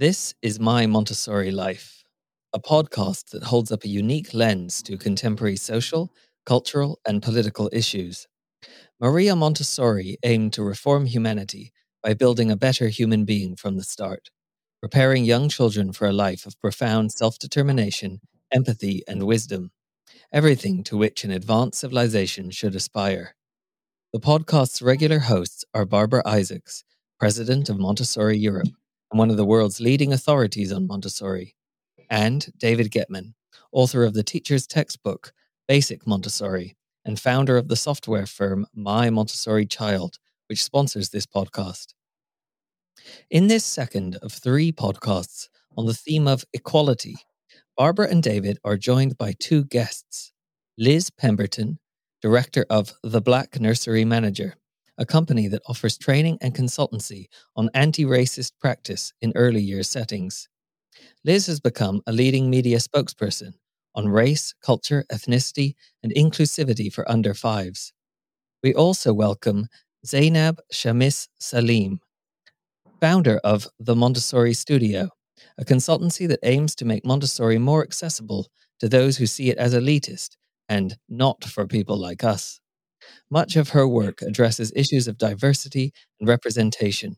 This is My Montessori Life, a podcast that holds up a unique lens to contemporary social, cultural, and political issues. Maria Montessori aimed to reform humanity by building a better human being from the start, preparing young children for a life of profound self determination, empathy, and wisdom, everything to which an advanced civilization should aspire. The podcast's regular hosts are Barbara Isaacs, president of Montessori Europe and one of the world's leading authorities on Montessori, and David Gettman, author of the teacher's textbook, Basic Montessori, and founder of the software firm My Montessori Child, which sponsors this podcast. In this second of three podcasts on the theme of equality, Barbara and David are joined by two guests Liz Pemberton, director of The Black Nursery Manager, a company that offers training and consultancy on anti racist practice in early years settings. Liz has become a leading media spokesperson on race, culture, ethnicity, and inclusivity for under fives. We also welcome Zainab Shamis Salim, founder of the Montessori Studio, a consultancy that aims to make Montessori more accessible to those who see it as elitist and not for people like us. Much of her work addresses issues of diversity and representation.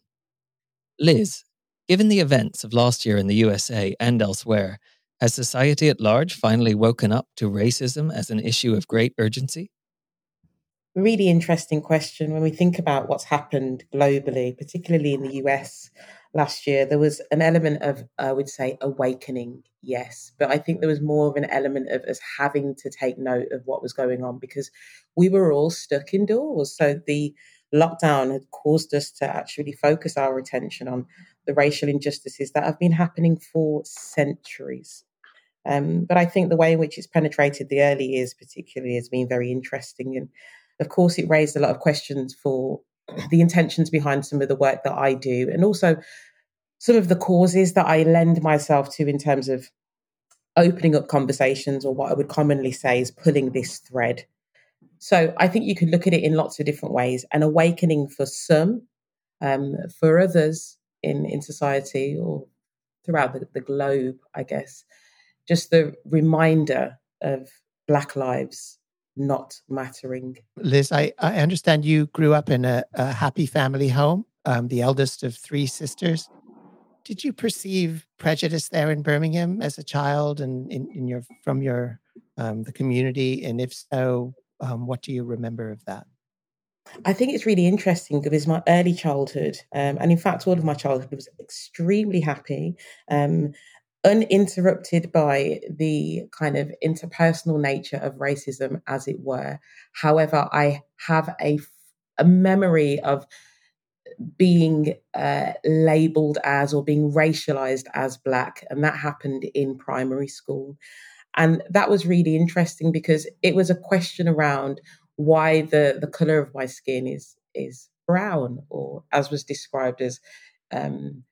Liz, given the events of last year in the USA and elsewhere, has society at large finally woken up to racism as an issue of great urgency? Really interesting question when we think about what's happened globally, particularly in the US last year. There was an element of, I would say, awakening, yes, but I think there was more of an element of us having to take note of what was going on because we were all stuck indoors. So the lockdown had caused us to actually focus our attention on the racial injustices that have been happening for centuries. Um, but I think the way in which it's penetrated the early years, particularly, has been very interesting. And of course, it raised a lot of questions for the intentions behind some of the work that I do, and also some of the causes that I lend myself to in terms of opening up conversations, or what I would commonly say is pulling this thread. So I think you could look at it in lots of different ways. An awakening for some, um, for others in in society or throughout the, the globe, I guess, just the reminder of Black lives not mattering. Liz, I, I understand you grew up in a, a happy family home, um, the eldest of three sisters. Did you perceive prejudice there in Birmingham as a child and in, in your from your um, the community? And if so, um, what do you remember of that? I think it's really interesting because my early childhood, um, and in fact, all of my childhood was extremely happy. Um, uninterrupted by the kind of interpersonal nature of racism, as it were. However, I have a, a memory of being uh, labeled as or being racialized as black, and that happened in primary school. And that was really interesting because it was a question around why the, the color of my skin is is brown, or as was described as um,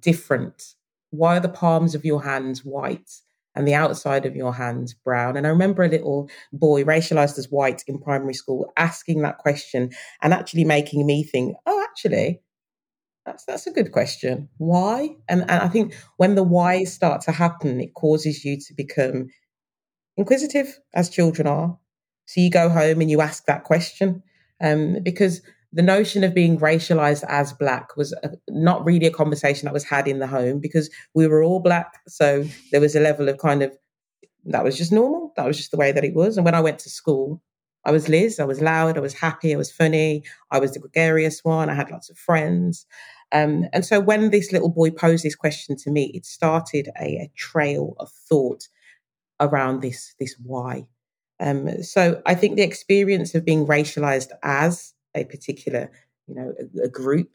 different why are the palms of your hands white and the outside of your hands brown? And I remember a little boy racialized as white in primary school asking that question and actually making me think, oh, actually, that's that's a good question. Why? And and I think when the whys start to happen, it causes you to become inquisitive, as children are. So you go home and you ask that question. Um, because the notion of being racialized as black was a, not really a conversation that was had in the home because we were all black so there was a level of kind of that was just normal that was just the way that it was. And when i went to school i was liz i was loud i was happy i was funny i was the gregarious one i had lots of friends. Um, and so when this little boy posed this question to me it started a, a trail of thought around this this why. Um, so i think the experience of being racialized as a particular, you know, a, a group,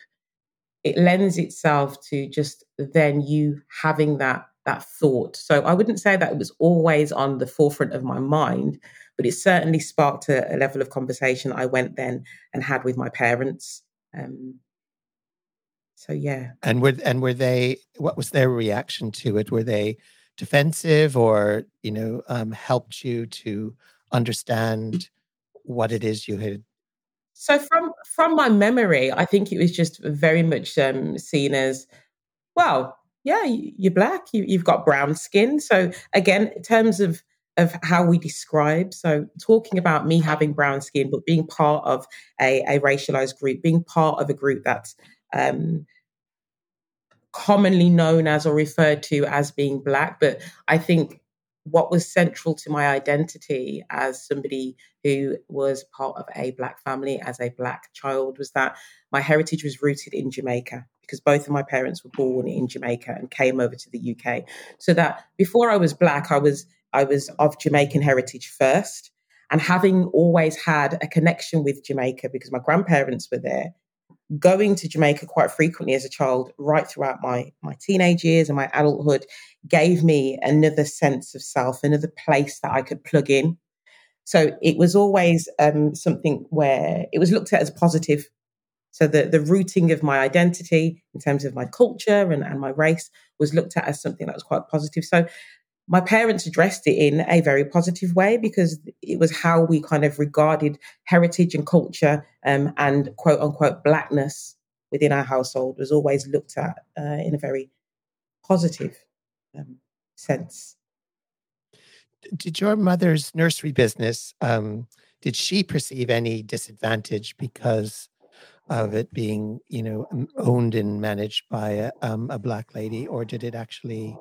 it lends itself to just then you having that that thought. So I wouldn't say that it was always on the forefront of my mind, but it certainly sparked a, a level of conversation I went then and had with my parents. Um, so yeah. And were and were they? What was their reaction to it? Were they defensive, or you know, um, helped you to understand what it is you had so from from my memory, I think it was just very much um, seen as well. yeah, you're black, you, you've got brown skin. So again, in terms of of how we describe. So, talking about me having brown skin, but being part of a, a racialized group, being part of a group that's um, commonly known as or referred to as being black. But I think what was central to my identity as somebody who was part of a black family, as a black child, was that my heritage was rooted in Jamaica because both of my parents were born in Jamaica and came over to the UK. So that before I was black, I was I was of Jamaican heritage first. And having always had a connection with Jamaica because my grandparents were there, going to Jamaica quite frequently as a child, right throughout my, my teenage years and my adulthood, gave me another sense of self, another place that I could plug in. So it was always um, something where it was looked at as positive. So the, the rooting of my identity in terms of my culture and, and my race was looked at as something that was quite positive. So my parents addressed it in a very positive way because it was how we kind of regarded heritage and culture um, and quote unquote blackness within our household was always looked at uh, in a very positive um, sense. Did your mother's nursery business, um, did she perceive any disadvantage because of it being, you know, owned and managed by a, um, a black lady, or did it actually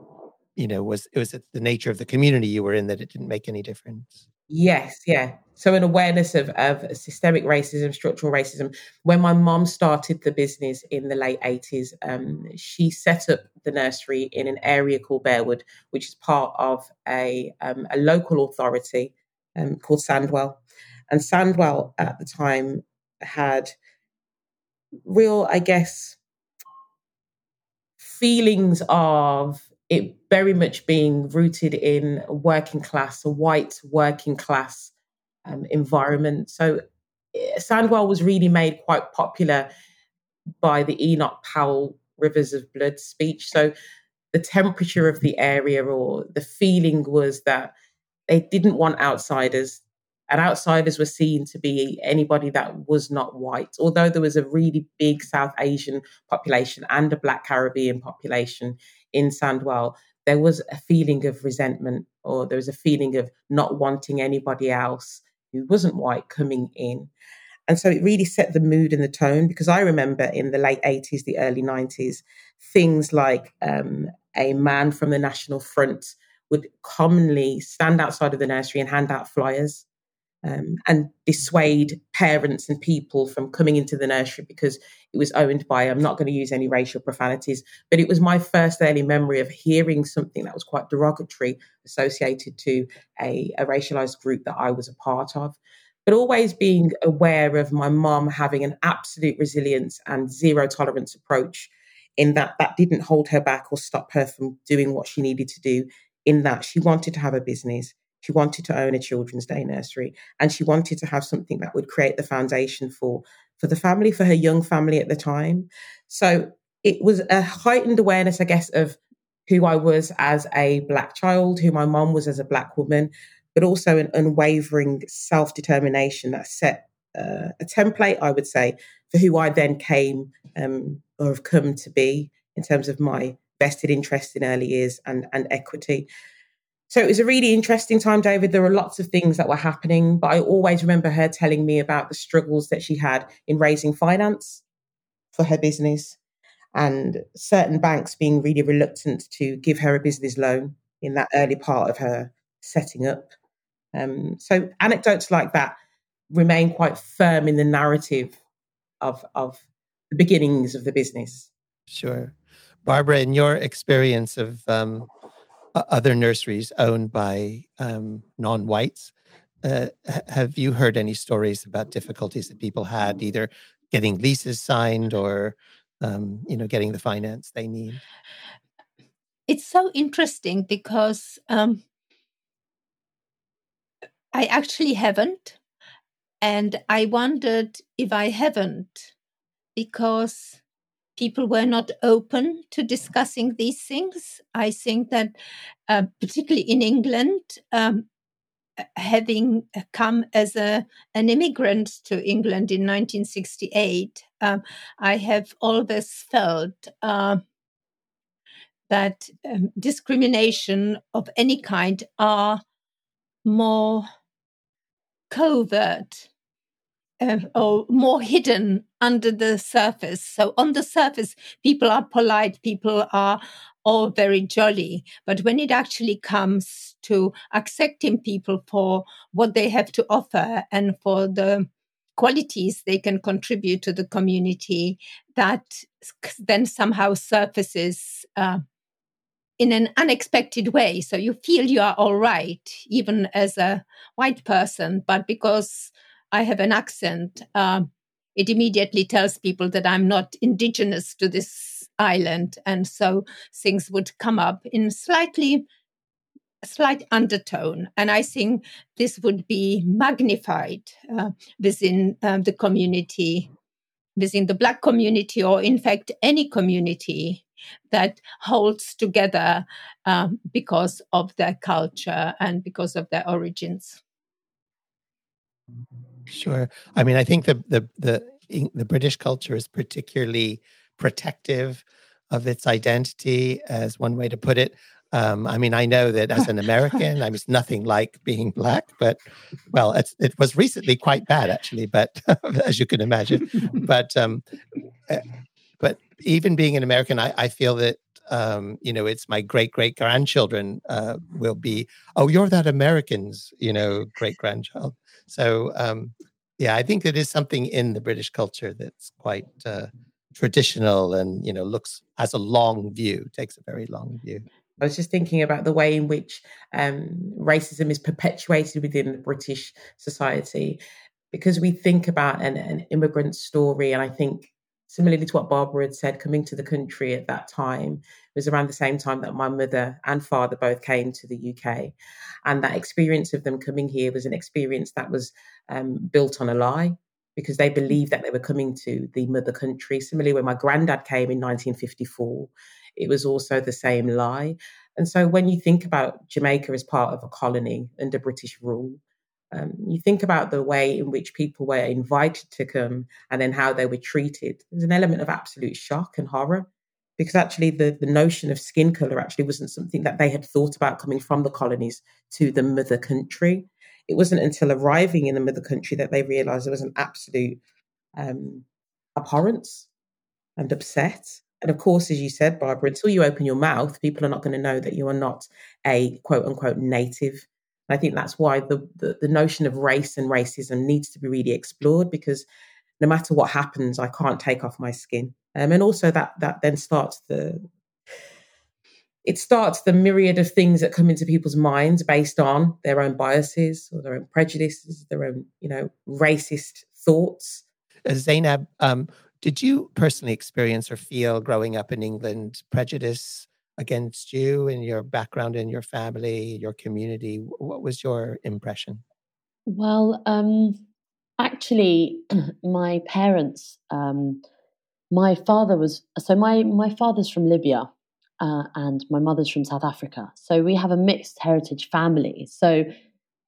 you know was it was the nature of the community you were in that it didn't make any difference. Yes yeah. So an awareness of, of systemic racism structural racism. When my mom started the business in the late 80s um, she set up the nursery in an area called bearwood which is part of a, um, a local authority um, called sandwell. And sandwell at the time had real i guess feelings of it very much being rooted in a working class, a white working class um, environment. So eh, Sandwell was really made quite popular by the Enoch Powell Rivers of Blood speech. So the temperature of the area or the feeling was that they didn't want outsiders and outsiders were seen to be anybody that was not white. Although there was a really big South Asian population and a Black Caribbean population in Sandwell, there was a feeling of resentment or there was a feeling of not wanting anybody else who wasn't white coming in. And so it really set the mood and the tone because I remember in the late 80s, the early 90s, things like um, a man from the National Front would commonly stand outside of the nursery and hand out flyers um, and dissuade parents and people from coming into the nursery because it was owned by, I'm not going to use any racial profanities, but it was my first early memory of hearing something that was quite derogatory associated to a, a racialized group that I was a part of. But always being aware of my mom having an absolute resilience and zero tolerance approach in that that didn't hold her back or stop her from doing what she needed to do in that she wanted to have a business she wanted to own a children's day nursery and she wanted to have something that would create the foundation for for the family, for her young family at the time. So it was a heightened awareness, I guess, of who I was as a black child, who my mom was as a black woman, but also an unwavering self determination that set uh, a template, I would say, for who I then came um, or have come to be in terms of my vested interest in early years and, and equity. So it was a really interesting time, David. There were lots of things that were happening, but I always remember her telling me about the struggles that she had in raising finance for her business and certain banks being really reluctant to give her a business loan in that early part of her setting up. Um, so anecdotes like that remain quite firm in the narrative of, of the beginnings of the business. Sure. Barbara, in your experience of um, other nurseries owned by um, non-whites. Uh, have you heard any stories about difficulties that people had either getting leases signed or um, you know getting the finance they need? It's so interesting because um, I actually haven't, and I wondered if I haven't because people were not open to discussing these things. I think that, uh, particularly in England, um, having come as a an immigrant to England in 1968, um, I have always felt uh, that um, discrimination of any kind are more covert uh, or more hidden under the surface. So on the surface, people are polite, people are all very jolly. But when it actually comes to accepting people for what they have to offer and for the qualities they can contribute to the community, that then somehow surfaces uh, in an unexpected way. So you feel you are all right, even as a white person, but because I have an accent, uh, it immediately tells people that I'm not indigenous to this island. And so things would come up in slightly slight undertone. And I think this would be magnified uh, within um, the community, within the Black community, or in fact, any community that holds together um, because of their culture and because of their origins. Sure. I mean, I think the the the the British culture is particularly protective of its identity, as one way to put it. Um, I mean, I know that as an American, I was nothing like being black, but well, it was recently quite bad actually. But as you can imagine, but um, eh, but even being an American, I, I feel that um, you know, it's my great great grandchildren uh, will be, oh, you're that American's, you know, great grandchild. So um, yeah, I think it is something in the British culture that's quite uh, traditional and you know looks has a long view, takes a very long view. I was just thinking about the way in which um, racism is perpetuated within the British society, because we think about an, an immigrant story, and I think similarly to what Barbara had said, coming to the country at that time was around the same time that my mother and father both came to the UK. And that experience of them coming here was an experience that was um, built on a lie because they believed that they were coming to the mother country. Similarly, when my granddad came in 1954, it was also the same lie. And so when you think about Jamaica as part of a colony under British rule, um, you think about the way in which people were invited to come and then how they were treated. There's an element of absolute shock and horror because actually the, the notion of skin color actually wasn't something that they had thought about coming from the colonies to the mother country. It wasn't until arriving in the mother country that they realized there was an absolute um, abhorrence and upset. And of course, as you said, Barbara, until you open your mouth, people are not going to know that you are not a quote unquote native I think that's why the, the, the notion of race and racism needs to be really explored because no matter what happens, I can't take off my skin. Um, and also that that then starts the it starts the myriad of things that come into people's minds based on their own biases or their own prejudices, their own you know racist thoughts. Uh, Zainab, um, did you personally experience or feel growing up in England prejudice against you and your background and your family, your community? What was your impression? Well, um, actually, my parents, um, my father was so my my father's from Libya. Uh, and my mother's from South Africa. So we have a mixed heritage family. So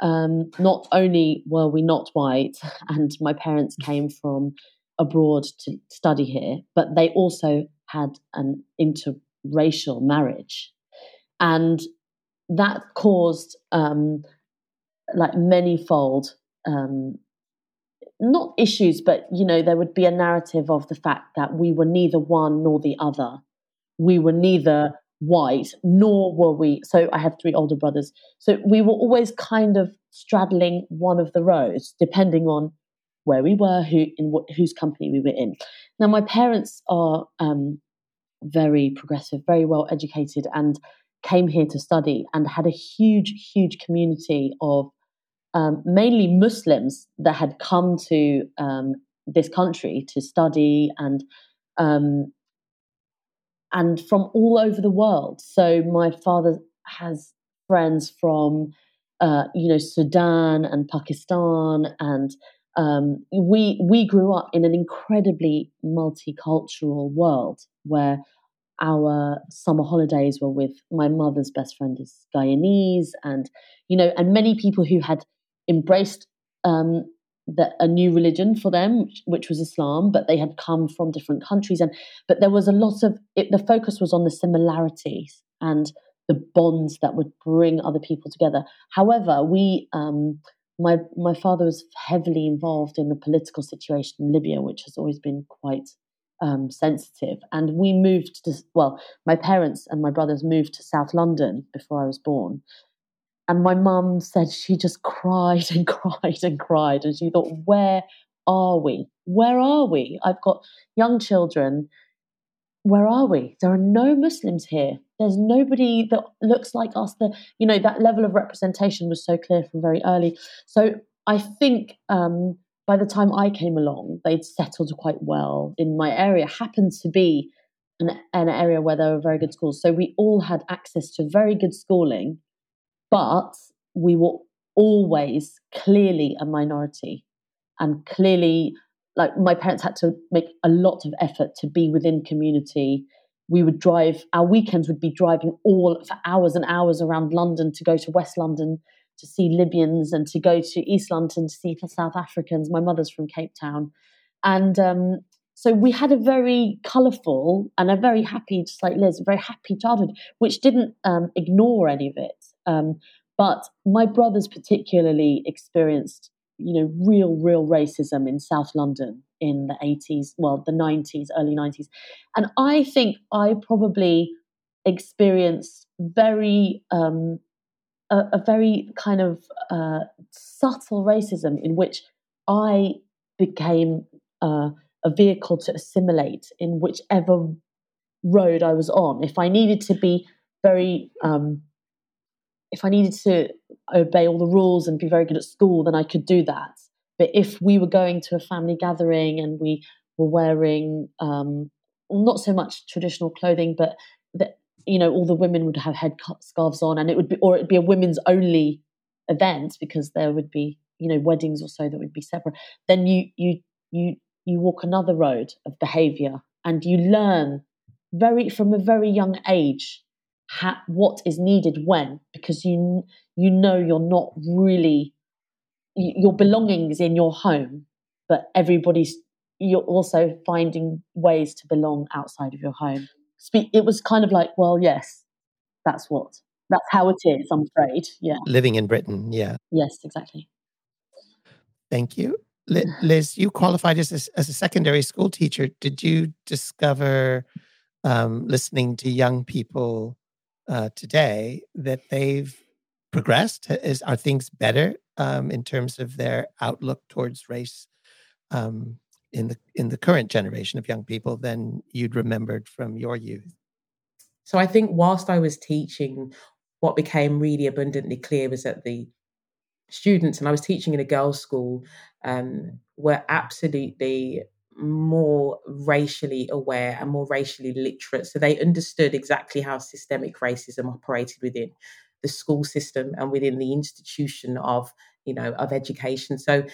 um, not only were we not white, and my parents came from abroad to study here, but they also had an inter racial marriage. And that caused um, like manyfold um, not issues, but you know, there would be a narrative of the fact that we were neither one nor the other. We were neither white nor were we. So I have three older brothers. So we were always kind of straddling one of the rows, depending on where we were, who in what, whose company we were in. Now, my parents are um, very progressive, very well educated, and came here to study and had a huge, huge community of um, mainly Muslims that had come to um, this country to study and um, and from all over the world. So my father has friends from uh, you know Sudan and Pakistan and um, we we grew up in an incredibly multicultural world where our summer holidays were with my mother's best friend is Guyanese, and you know, and many people who had embraced um, the, a new religion for them, which, which, was Islam, but they had come from different countries, and but there was a lot of it, the focus was on the similarities and the bonds that would bring other people together. However, we um, my my father was heavily involved in the political situation in Libya, which has always been quite um, sensitive. And we moved to well, my parents and my brothers moved to South London before I was born. And my mum said she just cried and cried and cried, and she thought, "Where are we? Where are we? I've got young children." where are we? There are no Muslims here. There's nobody that looks like us. The you know that level of representation was so clear from very early. So I think um, by the time I came along, they'd settled quite well in my area. happened to be an, an area where there were very good schools, so we all had access to very good schooling, but we were always clearly a minority and clearly like my parents had to make a lot of effort to be within community. We would drive our weekends would be driving all for hours and hours around london to go to west london to see libyans and to go to east london to see south africans. My mother's from cape town. And um, so we had a very colourful and a very happy just like liz a very happy childhood which didn't um, ignore any of it. Um, but my brothers particularly experienced you know, real, real racism in South London in the 80s, well, the 90s, early 90s. And I think I probably experienced very, um, a, a, very kind of uh, subtle racism in which I became uh, a vehicle to assimilate in whichever road I was on. If I needed to be very um, if I needed to obey all the rules and be very good at school, then I could do that. But if we were going to a family gathering and we were wearing um, not so much traditional clothing, but that you know all the women would have head scarves on, and it would be or it'd be a women's only event because there would be you know weddings or so that would be separate. Then you you you you walk another road of behaviour, and you learn very from a very young age ha- what is needed when because you you know you're not really your belongings in your home but everybody's you're also finding ways to belong outside of your home it was kind of like well yes that's what that's how it is i'm afraid yeah. Living in britain yeah. Yes exactly. Thank you. Liz you qualified as a, as a secondary school teacher. Did you discover um, listening to young people uh, today that they've progressed? Is are things better um, in terms of their outlook towards race um, in the in the current generation of young people than you'd remembered from your youth? So I think whilst I was teaching, what became really abundantly clear was that the students, and I was teaching in a girls' school, um, were absolutely more racially aware and more racially literate. So they understood exactly how systemic racism operated within the school system and within the institution of, you know, of education. So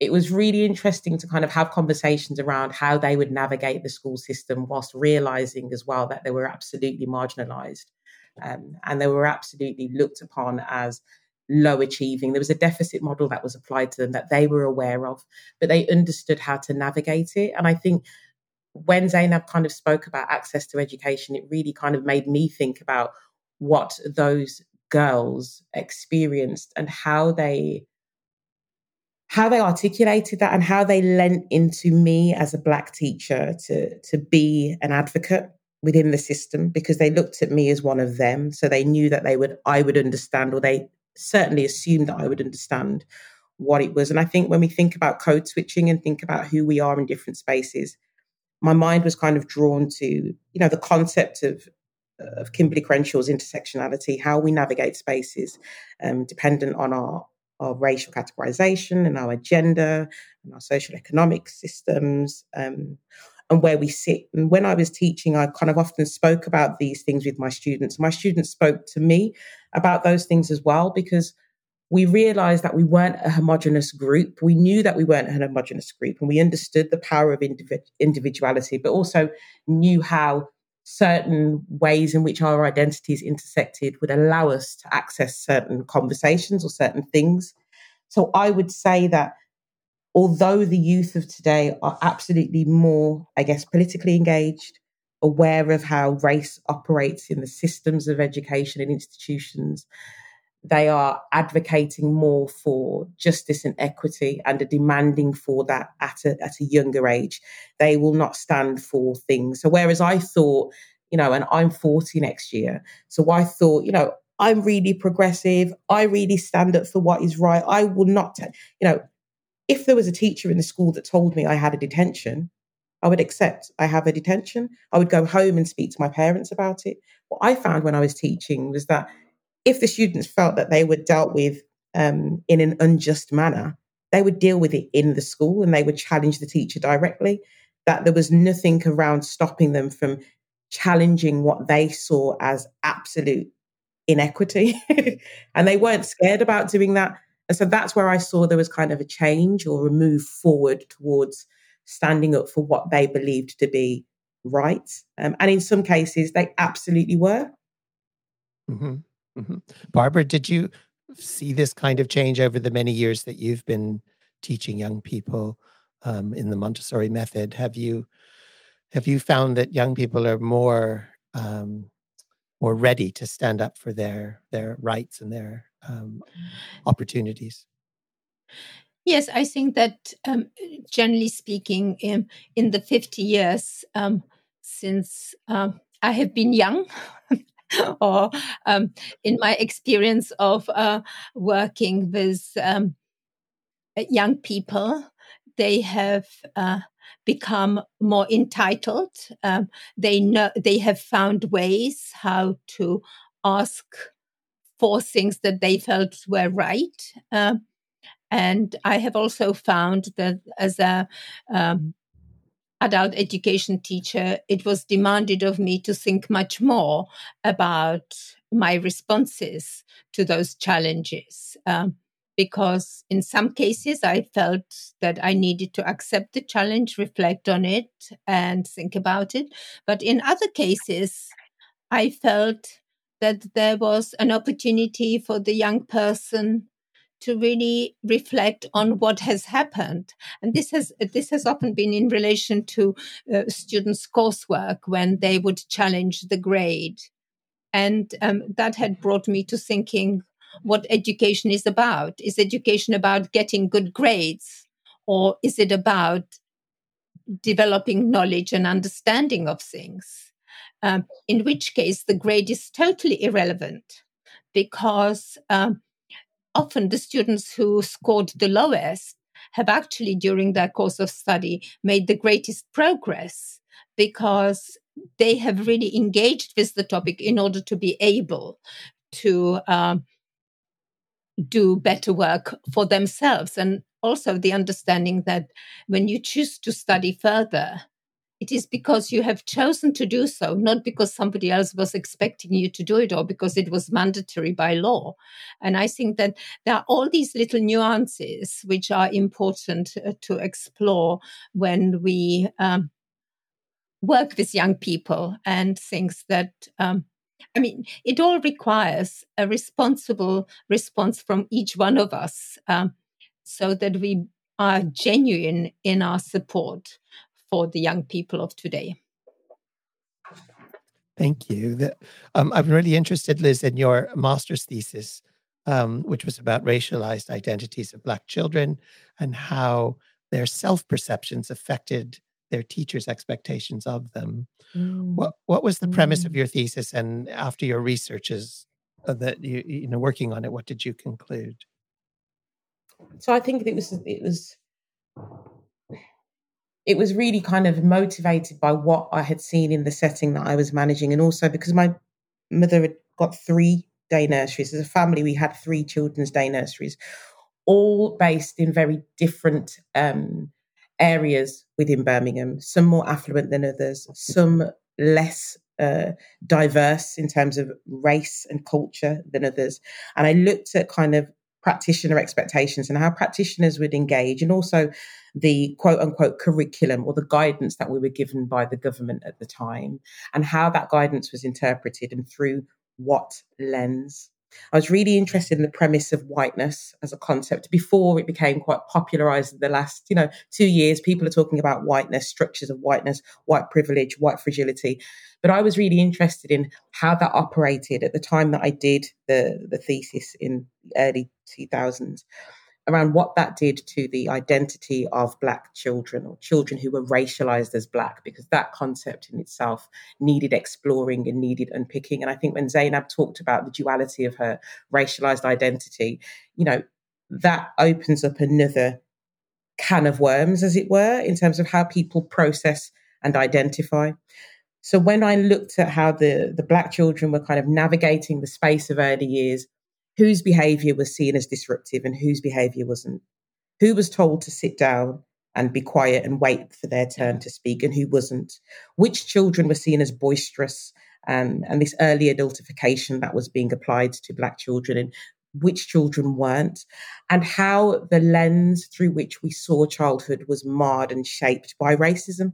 it was really interesting to kind of have conversations around how they would navigate the school system whilst realizing as well that they were absolutely marginalized um, and they were absolutely looked upon as low achieving. There was a deficit model that was applied to them that they were aware of, but they understood how to navigate it. And I think when Zainab kind of spoke about access to education, it really kind of made me think about what those girls experienced and how they how they articulated that and how they lent into me as a black teacher to to be an advocate within the system because they looked at me as one of them so they knew that they would I would understand or they certainly assumed that I would understand what it was. And I think when we think about code switching and think about who we are in different spaces, my mind was kind of drawn to, you know, the concept of of Kimberlé Crenshaw's intersectionality, how we navigate spaces, um, dependent on our our racial categorization and our gender and our social economic systems. Um, and where we sit. And when I was teaching, I kind of often spoke about these things with my students. My students spoke to me about those things as well because we realized that we weren't a homogenous group. We knew that we weren't a homogenous group and we understood the power of individuality, but also knew how certain ways in which our identities intersected would allow us to access certain conversations or certain things. So I would say that although the youth of today are absolutely more, I guess, politically engaged, aware of how race operates in the systems of education and institutions, they are advocating more for justice and equity and are demanding for that at a, at a younger age. They will not stand for things. So, whereas I thought, you know, and I'm 40 next year, so I thought, you know, I'm really progressive. I really stand up for what is right. I will not, you know, if there was a teacher in the school that told me I had a detention, I would accept I have a detention. I would go home and speak to my parents about it. What I found when I was teaching was that if the students felt that they were dealt with um, in an unjust manner, they would deal with it in the school and they would challenge the teacher directly. That there was nothing around stopping them from challenging what they saw as absolute inequity. and they weren't scared about doing that. And so that's where I saw there was kind of a change or a move forward towards standing up for what they believed to be right. Um, and in some cases, they absolutely were. Mm-hmm. Mm-hmm. Barbara, did you see this kind of change over the many years that you've been teaching young people um, in the Montessori method? Have you have you found that young people are more um, more ready to stand up for their their rights and their um, opportunities. Yes, I think that um, generally speaking, in, in the 50 years um, since um, I have been young, or um, in my experience of uh, working with um, young people, they have uh, become more entitled. Um, they know they have found ways how to ask for things that they felt were right. Uh, and I have also found that as a um, adult education teacher, it was demanded of me to think much more about my responses to those challenges. Um, because in some cases I felt that I needed to accept the challenge, reflect on it, and think about it. But in other cases, I felt that there was an opportunity for the young person to really reflect on what has happened. And this has this has often been in relation to uh, students coursework when they would challenge the grade. And um, that had brought me to thinking what education is about. Is education about getting good grades or is it about developing knowledge and understanding of things? Um, in which case the grade is totally irrelevant because um, often the students who scored the lowest have actually, during their course of study, made the greatest progress because they have really engaged with the topic in order to be able to um, do better work for themselves. And also the understanding that when you choose to study further, it is because you have chosen to do so, not because somebody else was expecting you to do it or because it was mandatory by law. And I think that there are all these little nuances which are important uh, to explore when we um, work with young people and things that. Um, I mean, it all requires a responsible response from each one of us um, so that we are genuine in our support for the young people of today. Thank you. The, um, I'm really interested, Liz, in your master's thesis, um, which was about racialized identities of Black children and how their self perceptions affected their teachers' expectations of them. Mm. What What was the mm. premise of mm. your thesis? And after your researches uh, that you you know working on it, what did you conclude? So I think it was it was it was really kind of motivated by what I had seen in the setting that I was managing, and also because my mother had got three day nurseries. As a family, we had three children's day nurseries, all based in very different um, areas within Birmingham. Some more affluent than others, some less uh, diverse in terms of race and culture than others. And I looked at kind of practitioner expectations and how practitioners would engage, and also the quote unquote curriculum or the guidance that we were given by the government at the time, and how that guidance was interpreted and through what lens. I was really interested in the premise of whiteness as a concept before it became quite popularized in the last, you know, two years. People are talking about whiteness, structures of whiteness, white privilege, white fragility. But I was really interested in how that operated at the time that I did the, the thesis in early 2000s around what that did to the identity of Black children or children who were racialized as Black, because that concept in itself needed exploring and needed unpicking. And I think when Zainab talked about the duality of her racialized identity, you know, that opens up another can of worms, as it were, in terms of how people process and identify. So when I looked at how the, the Black children were kind of navigating the space of early years, whose behavior was seen as disruptive and whose behavior wasn't, who was told to sit down and be quiet and wait for their turn to speak and who wasn't, which children were seen as boisterous um, and this early adultification that was being applied to Black children and which children weren't, and how the lens through which we saw childhood was marred and shaped by racism.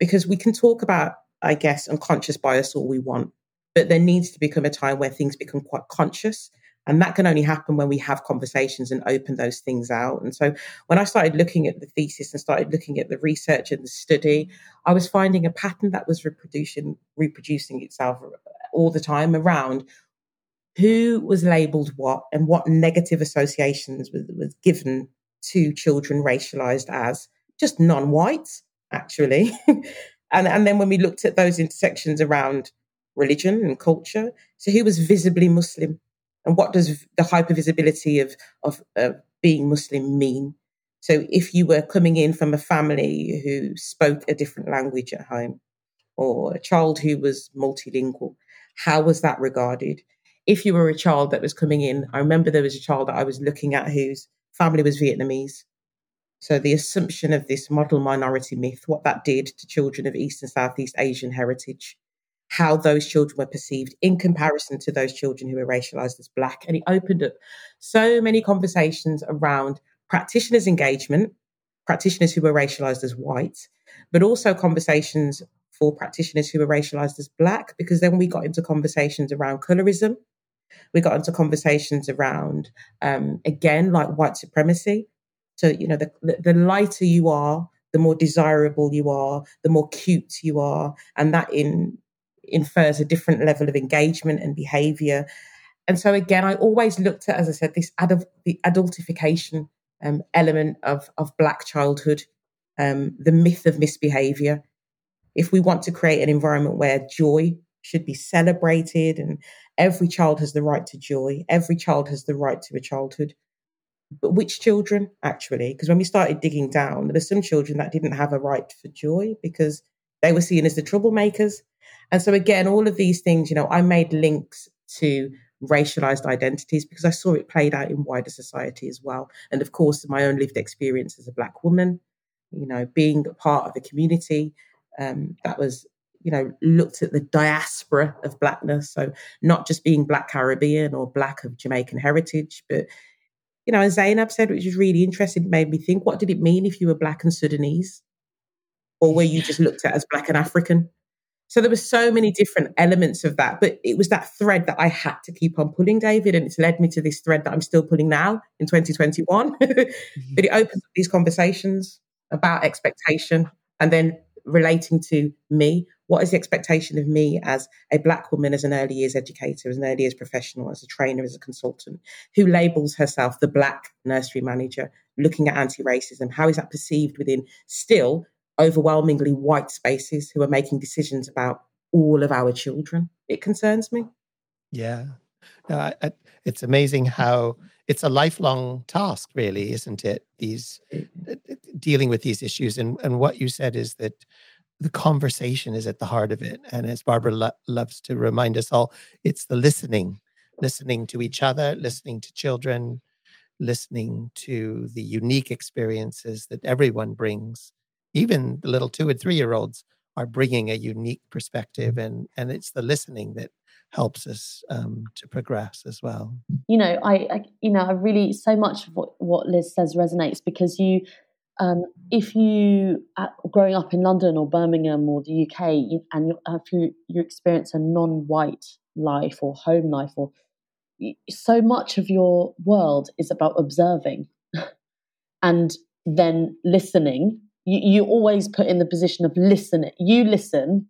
Because we can talk about, I guess, unconscious bias all we want, but there needs to become a time where things become quite conscious and that can only happen when we have conversations and open those things out. And so when I started looking at the thesis and started looking at the research and the study, I was finding a pattern that was reproducing reproducing itself all the time around who was labeled what and what negative associations was, given to children racialized as just non-white actually and and then when we looked at those intersections around religion and culture so who was visibly muslim and what does the hypervisibility of, of uh, being Muslim mean? So if you were coming in from a family who spoke a different language at home, or a child who was multilingual, how was that regarded? If you were a child that was coming in, I remember there was a child that I was looking at whose family was Vietnamese. So the assumption of this model minority myth, what that did to children of East and Southeast Asian heritage, how those children were perceived in comparison to those children who were racialized as black. And it opened up so many conversations around practitioners' engagement, practitioners who were racialized as white, but also conversations for practitioners who were racialized as black, because then we got into conversations around colorism. We got into conversations around, um, again, like white supremacy. So, you know, the, the lighter you are, the more desirable you are, the more cute you are. And that in infers a different level of engagement and behavior. And so again, I always looked at, as I said, this the adultification um, element of, of Black childhood, um, the myth of misbehavior. If we want to create an environment where joy should be celebrated and every child has the right to joy, every child has the right to a childhood. But which children, actually? Because when we started digging down, there were some children that didn't have a right for joy because they were seen as the troublemakers. And so, again, all of these things, you know, I made links to racialized identities because I saw it played out in wider society as well. And of course, my own lived experience as a Black woman, you know, being part of a community um, that was, you know, looked at the diaspora of Blackness. So, not just being Black Caribbean or Black of Jamaican heritage, but you know, as Zainab said, which was really interesting, made me think, what did it mean if you were Black and Sudanese? Or were you just looked at as Black and African? So there were so many different elements of that, but it was that thread that I had to keep on pulling, David, and it's led me to this thread that I'm still pulling now in 2021. mm-hmm. But it opens up these conversations about expectation and then relating to me. What is the expectation of me as a black woman, as an early years educator, as an early years professional, as a trainer, as a consultant, who labels herself the black nursery manager, looking at anti-racism? How is that perceived within still overwhelmingly white spaces who are making decisions about all of our children. It concerns me. Yeah. No, I, I, it's amazing how it's a lifelong task, really, isn't it? These uh, dealing with these issues, and and what you said is that the conversation is at the heart of it. And as Barbara lo- loves to remind us all, it's the listening, listening to each other, listening to children, listening to the unique experiences that everyone brings even the little two and three year olds are bringing a unique perspective and and it's the listening that helps us um, to progress as well you know I, I, you know i really so much of what, what liz says resonates because you um, if you uh, growing up in london or birmingham or the uk you, and you, if you, you experience a non-white life or home life or so much of your world is about observing and then listening. You, you always put in the position of listening. You listen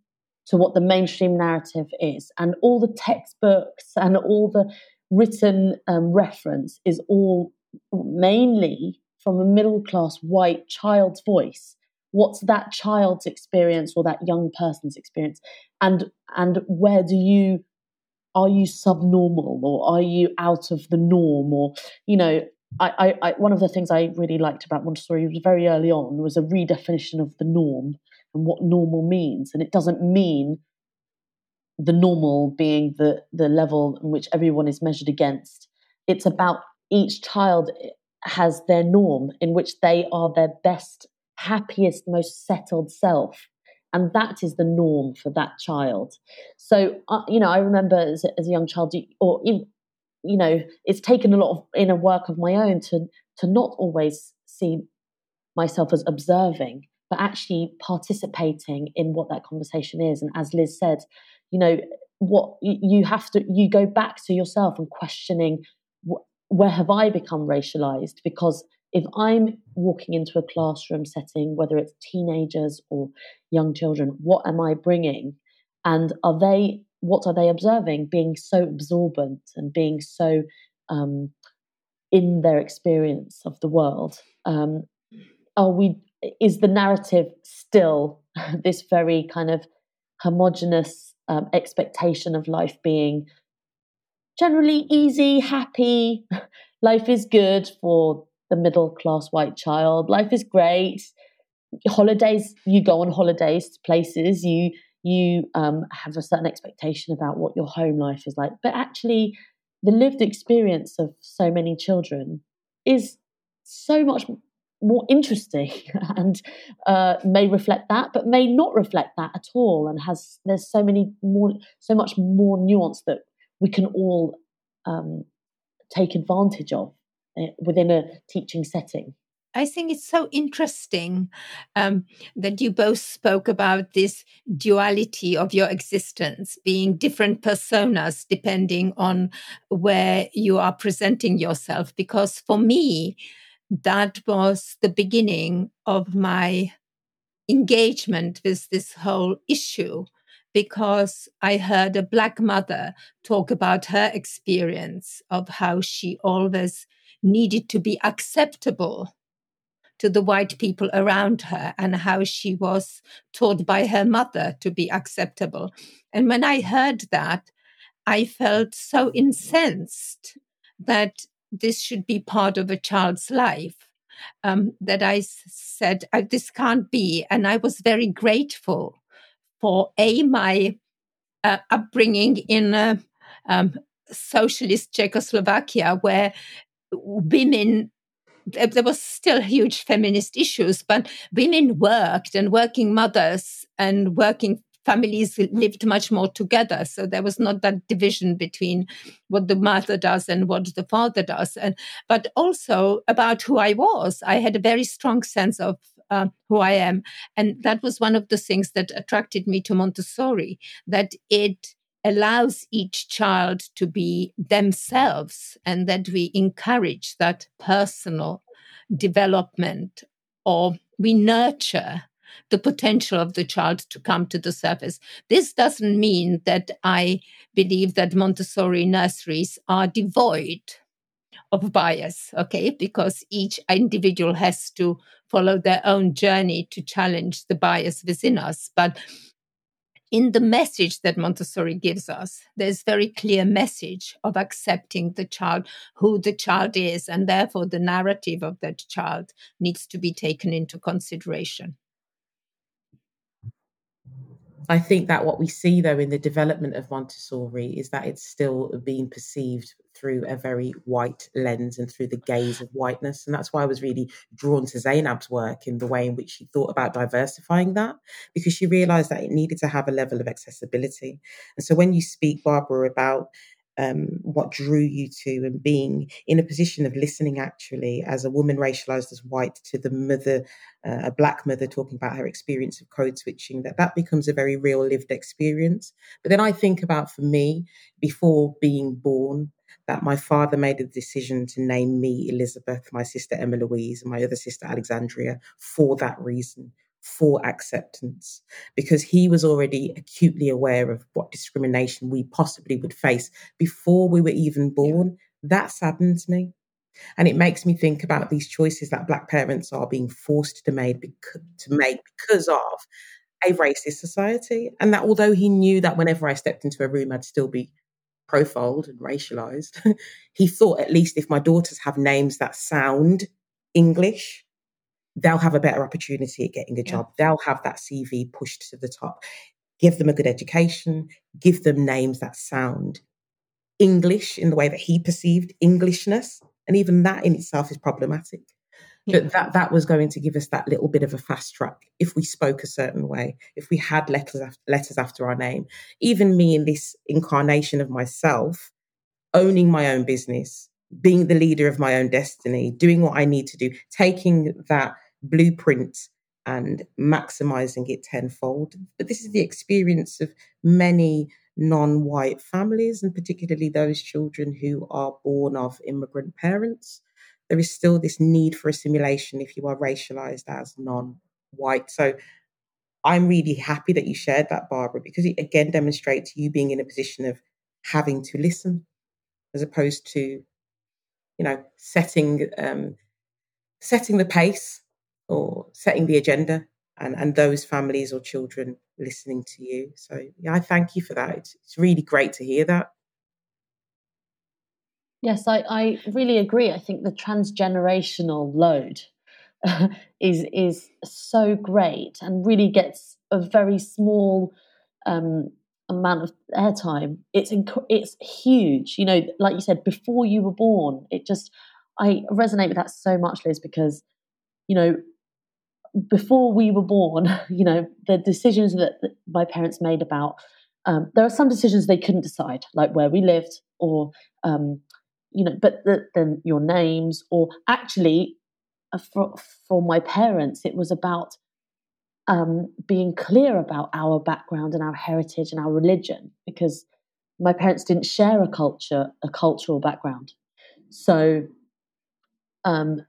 to what the mainstream narrative is, and all the textbooks and all the written um, reference is all mainly from a middle class white child's voice what's that child's experience or that young person's experience and and where do you are you subnormal or are you out of the norm or you know I, I, I one of the things I really liked about Montessori was very early on was a redefinition of the norm and what normal means and it doesn't mean the normal being the the level in which everyone is measured against it's about each child has their norm in which they are their best happiest, most settled self. And that is the norm for that child. So, uh, you know, I remember as, as a young child, or you know, it's taken a lot of inner work of my own to to not always see myself as observing, but actually participating in what that conversation is. And as Liz said, you know, what you have to you go back to yourself and questioning where have I become racialized because if I'm walking into a classroom setting, whether it's teenagers or young children, what am I bringing? And are they, what are they observing? Being so absorbent and being so um, in their experience of the world. Um, are we, is the narrative still this very kind of homogenous um, expectation of life being generally easy, happy, life is good for the middle class white child. Life is great. Holidays, you go on holidays to places, you you um, have a certain expectation about what your home life is like. But actually, the lived experience of so many children is so much more interesting and uh, may reflect that, but may not reflect that at all. And has there's so many more, so much more nuance that we can all um, take advantage of Eh, within a teaching setting. I think it's so interesting um, that you both spoke about this duality of your existence, being different personas depending on where you are presenting yourself. Because for me, that was the beginning of my engagement with this whole issue. Because I heard a Black mother talk about her experience of how she always needed to be acceptable to the white people around her and how she was taught by her mother to be acceptable. And when I heard that, I felt so incensed that this should be part of a child's life um, that I said, This can't be. And I was very grateful for A, my uh, upbringing in a um, socialist Czechoslovakia, where women there was still huge feminist issues, but women worked and working mothers and working families lived much more together. So there was not that division between what the mother does and what the father does. And but also about who I was. I had a very strong sense of uh, who I am, and that was one of the things that attracted me to Montessori. That it allows each child to be themselves and that we encourage that personal development or we nurture the potential of the child to come to the surface. This doesn't mean that I believe that Montessori nurseries are devoid of bias, okay? Because each individual has to follow their own journey to challenge the bias within us. But in the message that Montessori gives us, there's very clear message of accepting the child, who the child is, and therefore the narrative of that child needs to be taken into consideration. I think that what we see though in the development of Montessori is that it's still being perceived through a very white lens and through the gaze of whiteness. And that's why I was really drawn to Zainab's work in the way in which she thought about diversifying that, because she realized that it needed to have a level of accessibility. And so when you speak, Barbara, about um, what drew you to and being in a position of listening actually as a woman racialized as white to the mother uh, a black mother talking about her experience of code switching that that becomes a very real lived experience. But then i think about for me before being born that my father made a decision to name me elizabeth my sister emma louise and my other sister alexandria for that reason for acceptance because he was already acutely aware of what discrimination we possibly would face before we were even born. That saddens me. And it makes me think about these choices that Black parents are being forced to make, because, to make because of a racist society. And that although he knew that whenever I stepped into a room, I'd still be profiled and racialized, he thought at least if my daughters have names that sound English, they'll have a better opportunity at getting a job. Yeah. They'll have that CV pushed to the top. Give them a good education, give them names that sound English in the way that he perceived Englishness. And even that in itself is problematic. Yeah. But that, that was going to give us that little bit of a fast track if we spoke a certain way, if we had letters after, letters after our name. Even me in this incarnation of myself, owning my own business, being the leader of my own destiny, doing what I need to do, taking that blueprint and maximizing it tenfold. But this is the experience of many non white families, and particularly those children who are born of immigrant parents. There is still this need for assimilation if you are racialized as non white. So I'm really happy that you shared that, Barbara, because it again demonstrates you being in a position of having to listen as opposed to, you know, setting um, setting the pace or setting the agenda and, and those families or children listening to you. So yeah, I thank you for that. It's, it's really great to hear that. Yes, I, I really agree. I think the transgenerational load is is so great and really gets a very small um, amount of airtime. It's inc- it's huge. You know, like you said, before you were born, it just I resonate with that so much, Liz, because you know before we were born, you know, the decisions that, my parents made about um, there are some decisions they couldn't decide, like where we lived, or um, you know, but then your names, or actually, uh, for for my parents, it was about um, being clear about our background and our heritage and our religion, because my parents didn't share a culture, a cultural background, so um,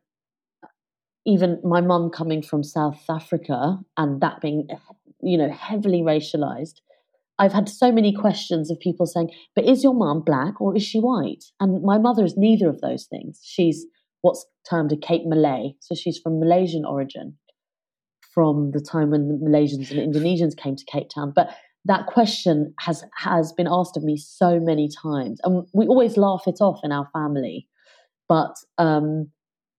even my mum coming from South Africa and that being, you know, heavily racialized, I've had so many questions of people saying, but is your mum black or is she white? And my mother is neither of those things. She's what's termed a Cape Malay. So she's from Malaysian origin from the time when the Malaysians and Indonesians came to Cape Town. But that question has has been asked of me so many times. And we always laugh it off in our family. But um,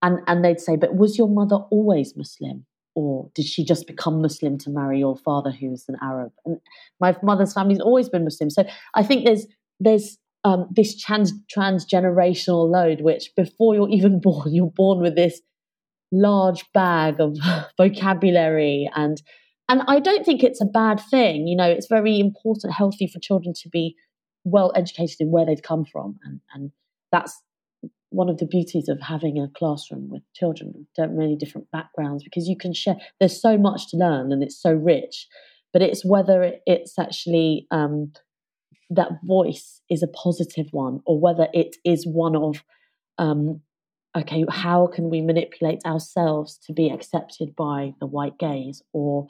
and and they'd say, "But was your mother always Muslim, or did she just become Muslim to marry your father, who was an Arab?" And my mother's family's always been Muslim, so I think there's there's um, this trans transgenerational load, which before you're even born, you're born with this large bag of vocabulary and and I don't think it's a bad thing. You know, it's very important, healthy for children to be well educated in where they've come from, and and that's one of the beauties of having a classroom with children with many different backgrounds because you can share there's so much to learn and it's so rich but it's whether it's actually um, that voice is a positive one or whether it is one of um, okay how can we manipulate ourselves to be accepted by the white gaze or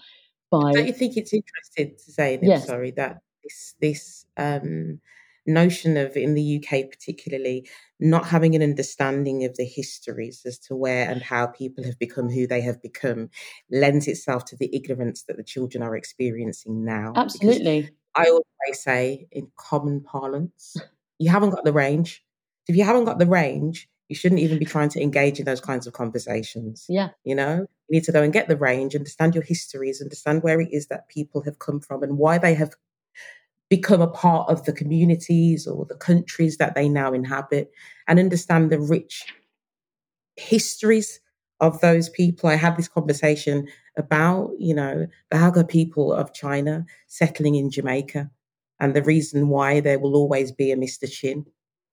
by don't you think it's interesting to say yes. sorry that this this um, notion of in the UK particularly not having an understanding of the histories as to where and how people have become who they have become lends itself to the ignorance that the children are experiencing now. Absolutely. Because I always say in common parlance, you haven't got the range. If you haven't got the range, you shouldn't even be trying to engage in those kinds of conversations. Yeah. You know, you need to go and get the range, understand your histories, understand where it is that people have come from and why they have become a part of the communities or the countries that they now inhabit and understand the rich histories of those people. I had this conversation about, you know, the Hakka people of China settling in Jamaica And the reason why there will always be a Mr. Chin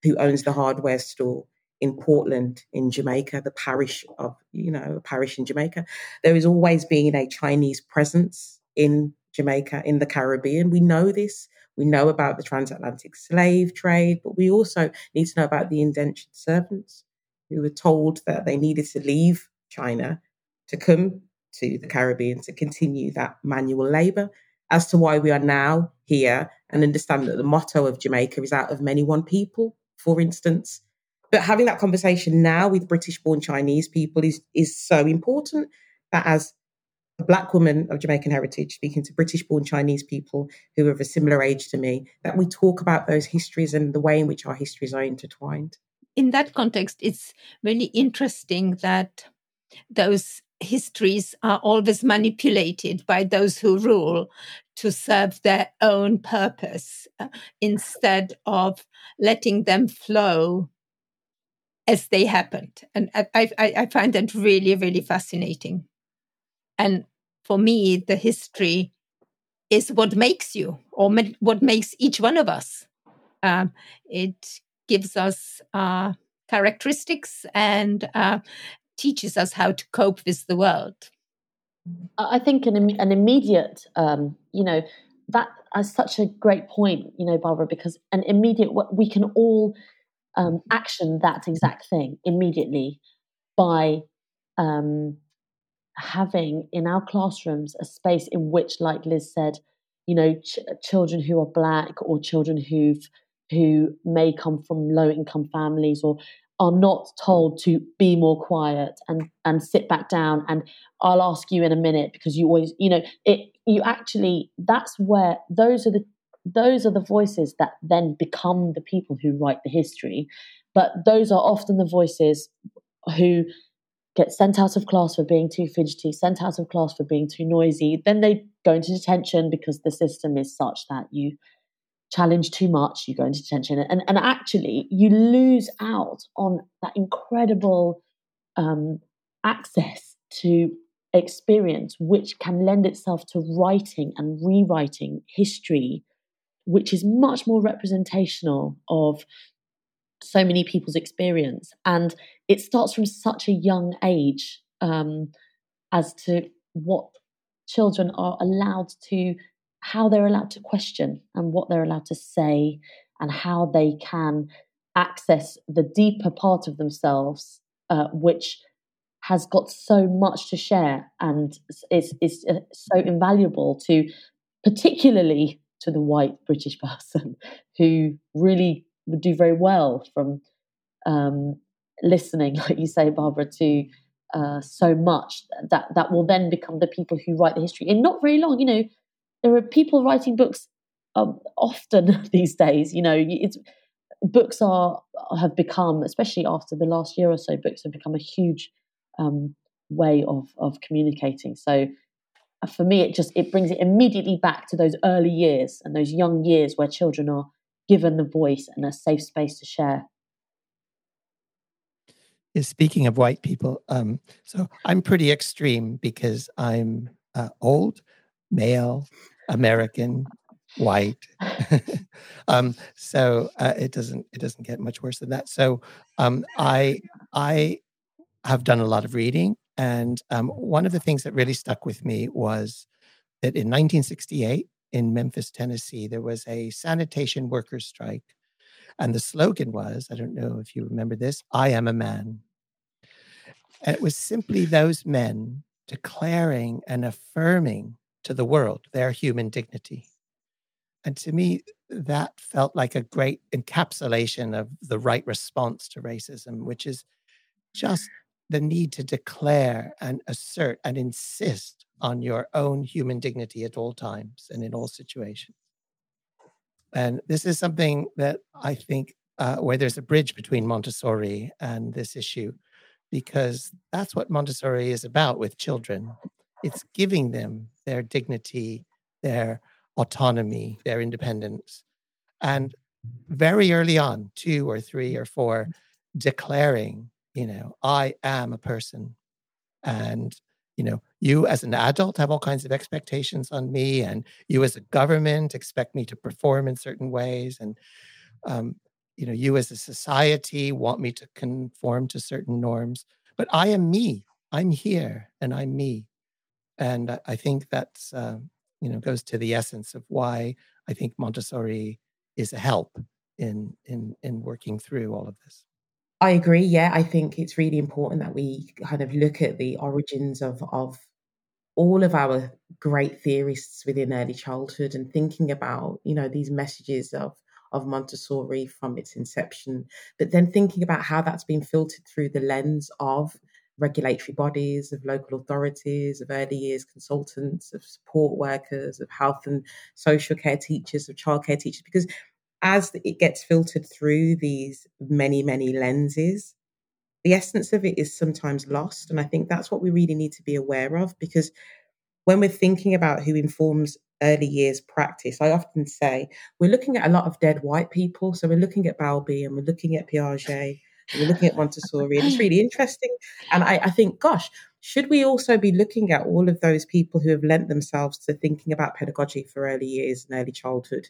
who owns the hardware store in Portland, in Jamaica, the parish of, you know, a parish in Jamaica. There has always been a Chinese presence in Jamaica, in the Caribbean. We know this. We know about the transatlantic slave trade, but we also need to know about the indentured servants who were told that they needed to leave China to come to the Caribbean to continue that manual labor. As to why we are now here and understand that the motto of Jamaica is out of many one people, for instance. But having that conversation now with British born Chinese people is, is so important that as a black woman of Jamaican heritage speaking to British born Chinese people who are of a similar age to me, that we talk about those histories and the way in which our histories are intertwined. In that context, it's really interesting that those histories are always manipulated by those who rule to serve their own purpose uh, instead of letting them flow as they happened. And I, I, I find that really, really fascinating. And for me, the history is what makes you or what makes each one of us. Um, it gives us uh, characteristics and uh, teaches us how to cope with the world. I think an, an immediate, um, you know, that is such a great point, you know, Barbara, because an immediate, we can all um, action that exact thing immediately by um, having in our classrooms a space in which, like Liz said, you know, ch- children who are black or children who've who may come from low income families or are not told to be more quiet and and sit back down and I'll ask you in a minute because you always you know it you actually that's where those are the those are the voices that then become the people who write the history but those are often the voices who get sent out of class for being too fidgety sent out of class for being too noisy then they go into detention because the system is such that you challenge too much, you go into detention. And, and actually, you lose out on that incredible um, access to experience, which can lend itself to writing and rewriting history, which is much more representational of so many people's experience. And it starts from such a young age um, as to what children are allowed to how they're allowed to question and what they're allowed to say and how they can access the deeper part of themselves, uh, which has got so much to share and is, is uh, so invaluable to, particularly to the white British person who really would do very well from um, listening, like you say, Barbara, to uh, so much that that will then become the people who write the history in not very long. You know, there are people writing books um, often these days. You know, books are have become, especially after the last year or so, books have become a huge um, way of of communicating. So uh, for me, it just it brings it immediately back to those early years and those young years where children are given the voice and a safe space to share. Speaking of white people, um, so I'm pretty extreme because I'm uh, old, male, American, white. um, so uh, it doesn't it doesn't get much worse than that. So um, I I have done a lot of reading, and um, one of the things that really stuck with me was that in 1968 in Memphis, Tennessee, there was a sanitation workers strike, and the slogan was I don't know if you remember this I am a man. And it was simply those men declaring and affirming to the world, their human dignity. And to me, that felt like a great encapsulation of the right response to racism, which is just the need to declare and assert and insist on your own human dignity at all times and in all situations. And this is something that I think uh, where there's a bridge between Montessori and this issue, because that's what Montessori is about with children it's giving them their dignity, their autonomy, their independence. And very early on, two or three or four, declaring, you know, I am a person and you know, you as an adult have all kinds of expectations on me, and you as a government expect me to perform in certain ways, and um, you know, you as a society want me to conform to certain norms. But I am me. I'm here, and I'm me, and I think that's uh, you know goes to the essence of why I think Montessori is a help in in in working through all of this. I agree. Yeah, I think it's really important that we kind of look at the origins of of all of our great theorists within early childhood and thinking about you know these messages of of Montessori from its inception, but then thinking about how that's been filtered through the lens of regulatory bodies, of local authorities, of early years consultants, of support workers, of health and social care teachers, of childcare teachers, because as it gets filtered through these many, many lenses, the essence of it is sometimes lost. And I think that's what we really need to be aware of because when we're thinking about who informs early years practice, I often say we're looking at a lot of dead white people. So we're looking at Bowlby and we're looking at Piaget and we're looking at Montessori, and it's really interesting. And I, I think, gosh, should we also be looking at all of those people who have lent themselves to thinking about pedagogy for early years and early childhood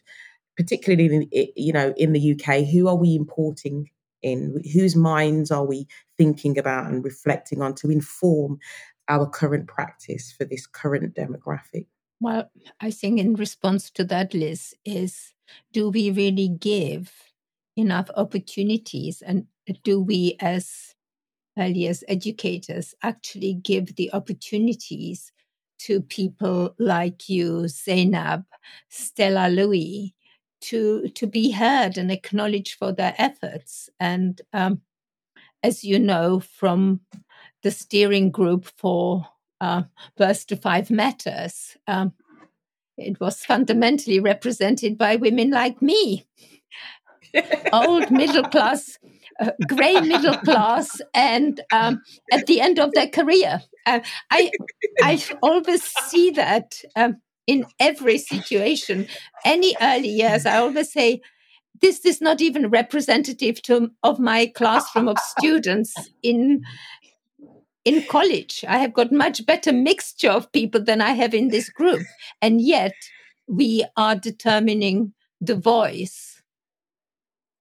particularly in, you know in the UK who are we importing in? Whose minds are we thinking about and reflecting on to inform our current practice for this current demographic? Well i think in response to that liz is do we really give enough opportunities and do we as early as educators actually give the opportunities to people like you zainab stella louis to to be heard and acknowledged for their efforts. And um, as you know from the steering group for uh, to Five Matters, um, it was fundamentally represented by women like me, old middle class. Uh, gray middle class and um, at the end of their career uh, i i always see that um, in every situation. Any early years, I always say, this is not even representative to, of my classroom of students in in college. I have got much better mixture of people than I have in this group, and yet we are determining the voice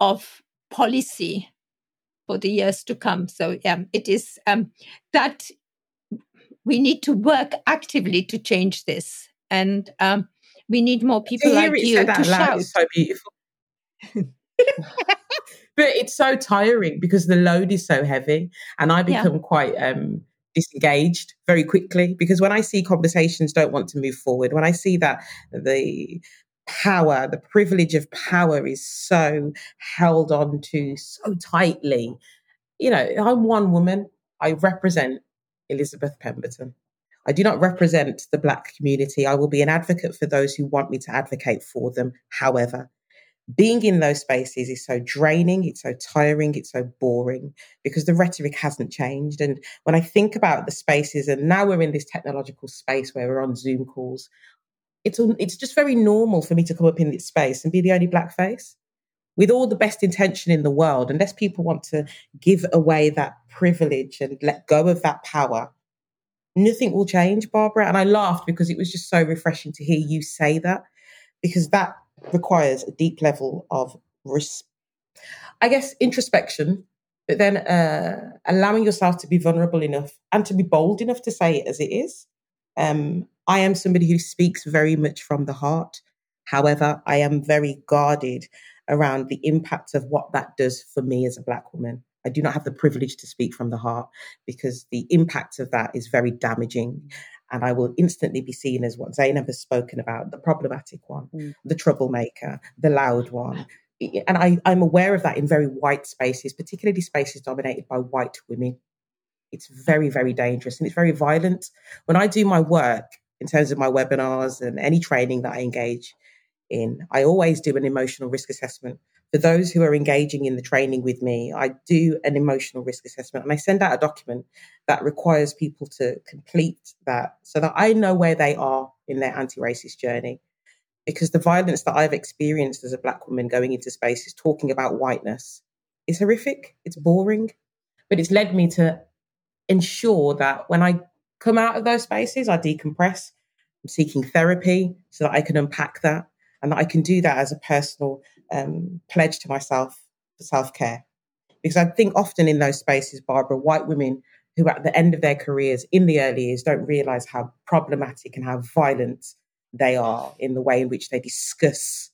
of policy for the years to come. So yeah, it is um, that we need to work actively to change this and um, we need more people like you to shout. Is so beautiful. but it's so tiring because the load is so heavy, and I become yeah. quite um, disengaged very quickly because when I see conversations don't want to move forward, when I see that the power, the privilege of power is so held on to so tightly. You know, I'm one woman. I represent Elizabeth Pemberton. I do not represent the Black community. I will be an advocate for those who want me to advocate for them. However, being in those spaces is so draining, it's so tiring, it's so boring because the rhetoric hasn't changed. And when I think about the spaces, and now we're in this technological space where we're on Zoom calls, it's, it's just very normal for me to come up in this space and be the only black face with all the best intention in the world, unless people want to give away that privilege and let go of that power, nothing will change, Barbara. And I laughed because it was just so refreshing to hear you say that, because that requires a deep level of, res- I guess, introspection, but then uh, allowing yourself to be vulnerable enough and to be bold enough to say it as it is. Um, I am somebody who speaks very much from the heart. However, I am very guarded around the impact of what that does for me as a Black woman. I do not have the privilege to speak from the heart because the impact of that is very damaging. And I will instantly be seen as what Zainab has spoken about the problematic one, mm. the troublemaker, the loud one. And I, I'm aware of that in very white spaces, particularly spaces dominated by white women. It's very, very dangerous and it's very violent. When I do my work in terms of my webinars and any training that I engage in, I always do an emotional risk assessment for those who are engaging in the training with me, I do an emotional risk assessment and I send out a document that requires people to complete that so that I know where they are in their anti racist journey. Because the violence that I've experienced as a black woman going into spaces talking about whiteness is horrific, it's boring, but it's led me to ensure that when I come out of those spaces, I decompress. I'm seeking therapy so that I can unpack that and that I can do that as a personal um, pledge to myself for self care. Because I think often in those spaces, Barbara, white women who at the end of their careers in the early years don't realize how problematic and how violent they are in the way in which they discuss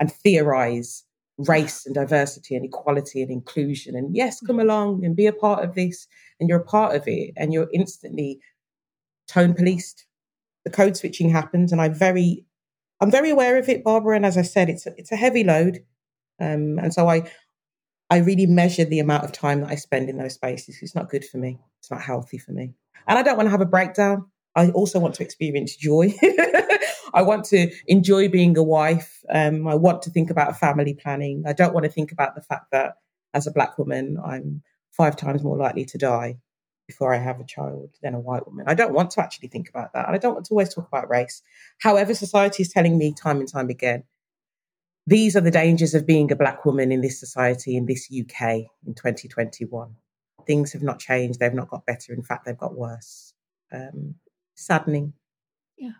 and theorize race and diversity and equality and inclusion. And yes, come along and be a part of this. And you're a part of it. And you're instantly tone policed. The code switching happens. And I'm very, I'm very aware of it, Barbara. And as I said, it's a, it's a heavy load. Um, and so I, I really measure the amount of time that I spend in those spaces. It's not good for me. It's not healthy for me. And I don't want to have a breakdown. I also want to experience joy. I want to enjoy being a wife. Um, I want to think about family planning. I don't want to think about the fact that as a black woman, I'm five times more likely to die before I have a child than a white woman. I don't want to actually think about that. And I don't want to always talk about race. However, society is telling me time and time again, these are the dangers of being a black woman in this society, in this UK in 2021. Things have not changed. They've not got better. In fact, they've got worse. Um, saddening. Yeah.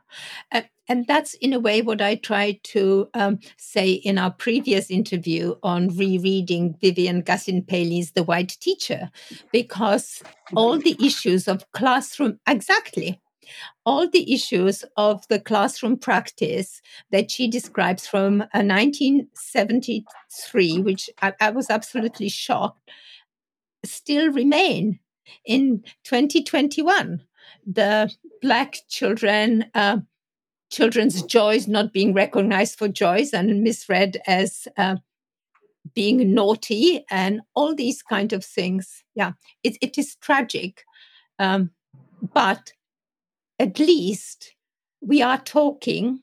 And, and that's in a way what I tried to um, say in our previous interview on rereading Vivian Gussin Paley's The White Teacher, because all the issues of classroom, exactly, all the issues of the classroom practice that she describes from uh, 1973, which I, I was absolutely shocked, still remain in 2021 the black children, uh, children's joys not being recognized for joys and misread as uh, being naughty and all these kind of things. Yeah, it, it is tragic. Um, but at least we are talking,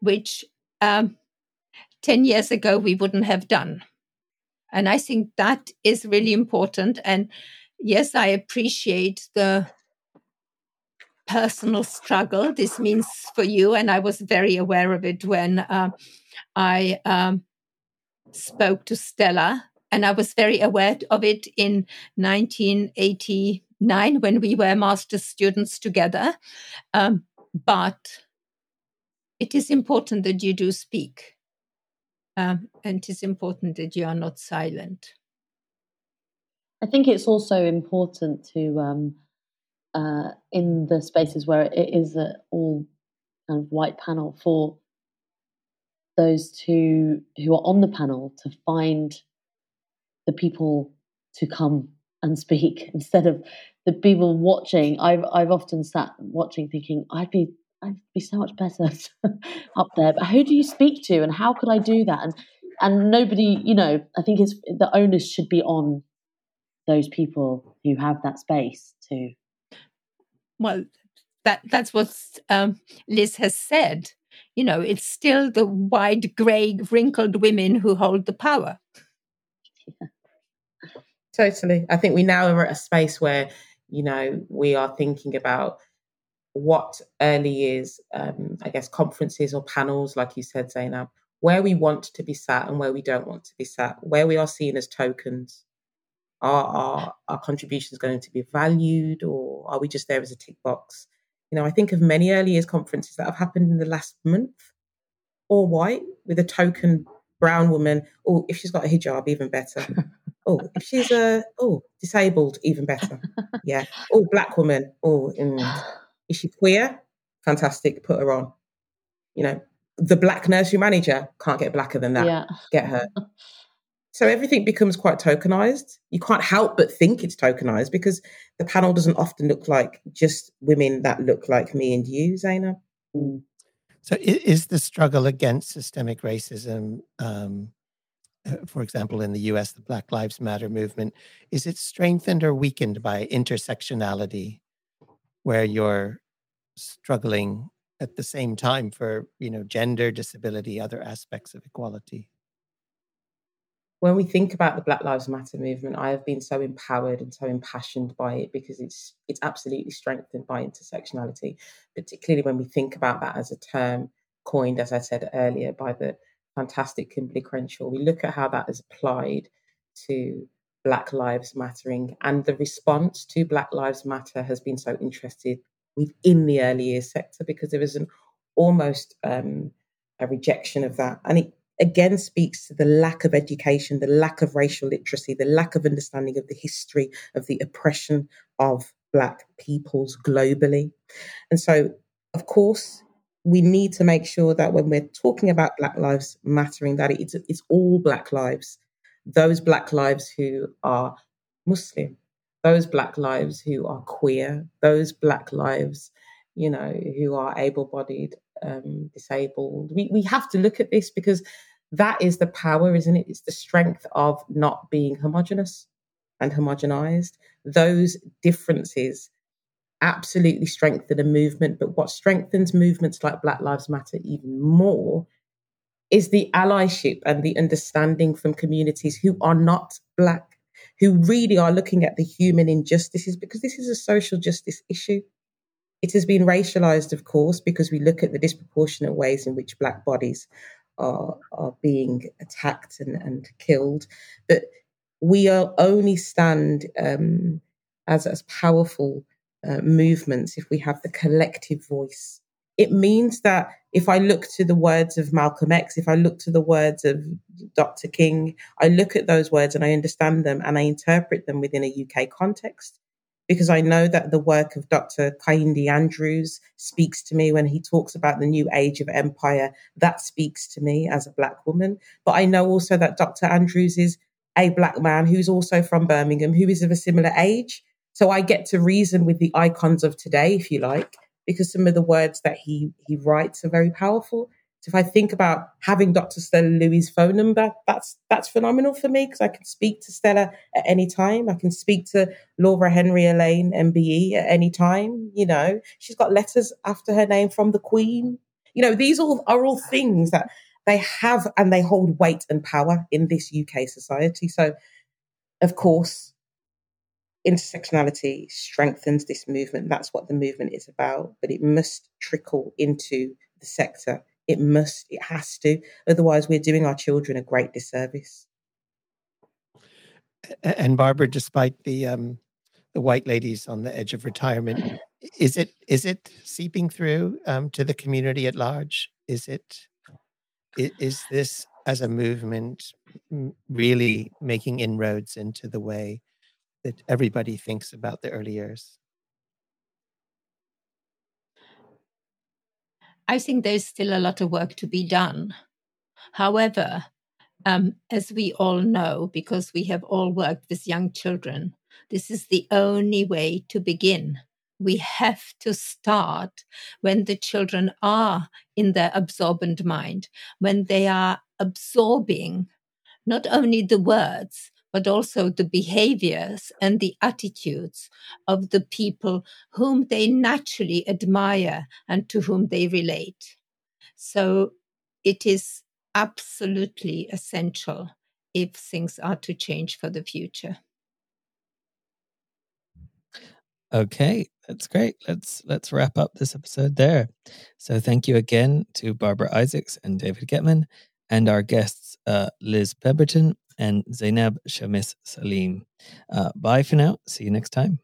which um, 10 years ago we wouldn't have done. And I think that is really important. And yes, I appreciate the personal struggle this means for you. And I was very aware of it when uh, I um, spoke to Stella. And I was very aware of it in 1989 when we were master's students together. Um, but it is important that you do speak. Um, and it is important that you are not silent. I think it's also important to um, uh, in the spaces where it is an all kind of white panel for those two who are on the panel to find the people to come and speak instead of the people watching. I've I've often sat watching thinking I'd be I'd be so much better up there. But who do you speak to and how could I do that? And and nobody, you know, I think it's the onus should be on those people who have that space to well, that that's what um, Liz has said. You know, it's still the white, grey, wrinkled women who hold the power. Totally. I think we now are at a space where, you know, we are thinking about what early years, um, I guess, conferences or panels, like you said, Zainab, where we want to be sat and where we don't want to be sat, where we are seen as tokens, are our, our contributions going to be valued or are we just there as a tick box? You know, I think of many early years conferences that have happened in the last month, all white with a token brown woman. Oh, if she's got a hijab, even better. oh, if she's a oh disabled, even better. Yeah. Oh, black woman. Oh, is she queer? Fantastic. Put her on. You know, the black nursery manager can't get blacker than that. Yeah. Get her. So everything becomes quite tokenized. You can't help but think it's tokenized because the panel doesn't often look like just women that look like me and you, Zainab. Mm. So is the struggle against systemic racism, um, uh, for example, in the US, the Black Lives Matter movement, is it strengthened or weakened by intersectionality, where you're struggling at the same time for you know gender, disability, other aspects of equality? When we think about the Black Lives Matter movement, I have been so empowered and so impassioned by it because it's it's absolutely strengthened by intersectionality, particularly when we think about that as a term coined, as I said earlier, by the fantastic Kimberlé Crenshaw. We look at how that is applied to Black Lives Mattering. And the response to Black Lives Matter has been so interested within the early years sector because there is an almost um, a rejection of that. And it again speaks to the lack of education, the lack of racial literacy, the lack of understanding of the history of the oppression of Black peoples globally. And so, of course, we need to make sure that when we're talking about Black Lives Mattering, that it's, it's all Black lives. Those Black lives who are Muslim, those Black lives who are queer, those Black lives, you know, who are able bodied, um, disabled. We, we have to look at this because that is the power, isn't it? It's the strength of not being homogenous and homogenized. Those differences absolutely strengthen a movement. But what strengthens movements like Black Lives Matter even more is the allyship and the understanding from communities who are not Black, who really are looking at the human injustices, because this is a social justice issue. It has been racialized, of course, because we look at the disproportionate ways in which Black bodies are, are being attacked and, and killed. But we are only stand um, as, as powerful uh, movements if we have the collective voice. It means that if I look to the words of Malcolm X, if I look to the words of Dr. King, I look at those words and I understand them and I interpret them within a UK context because I know that the work of Dr. Kehinde Andrews speaks to me when he talks about the new age of empire. That speaks to me as a Black woman. But I know also that Dr. Andrews is a Black man who's also from Birmingham, who is of a similar age. So I get to reason with the icons of today, if you like, because some of the words that he, he writes are very powerful. If I think about having Dr. Stella Louis' phone number, that's that's phenomenal for me because I can speak to Stella at any time. I can speak to Laura Henry-Allain MBE at any time. You know, she's got letters after her name from the Queen. You know, these all are all things that they have and they hold weight and power in this UK society. So, of course, intersectionality strengthens this movement. That's what the movement is about, but it must trickle into the sector it must, it has to. Otherwise, we're doing our children a great disservice. And Barbara, despite the um, the white ladies on the edge of retirement, is it is it seeping through um, to the community at large? Is it is this as a movement really making inroads into the way that everybody thinks about the early years? I think there's still a lot of work to be done. However, um, as we all know, because we have all worked with young children, this is the only way to begin. We have to start when the children are in their absorbent mind, when they are absorbing not only the words, but also the behaviors and the attitudes of the people whom they naturally admire and to whom they relate. So it is absolutely essential if things are to change for the future. Okay, that's great. Let's let's wrap up this episode there. So thank you again to Barbara Isaacs and David Gettman and our guests uh, Liz Pemberton and Zainab Shamis Salim. Uh, bye for now. See you next time.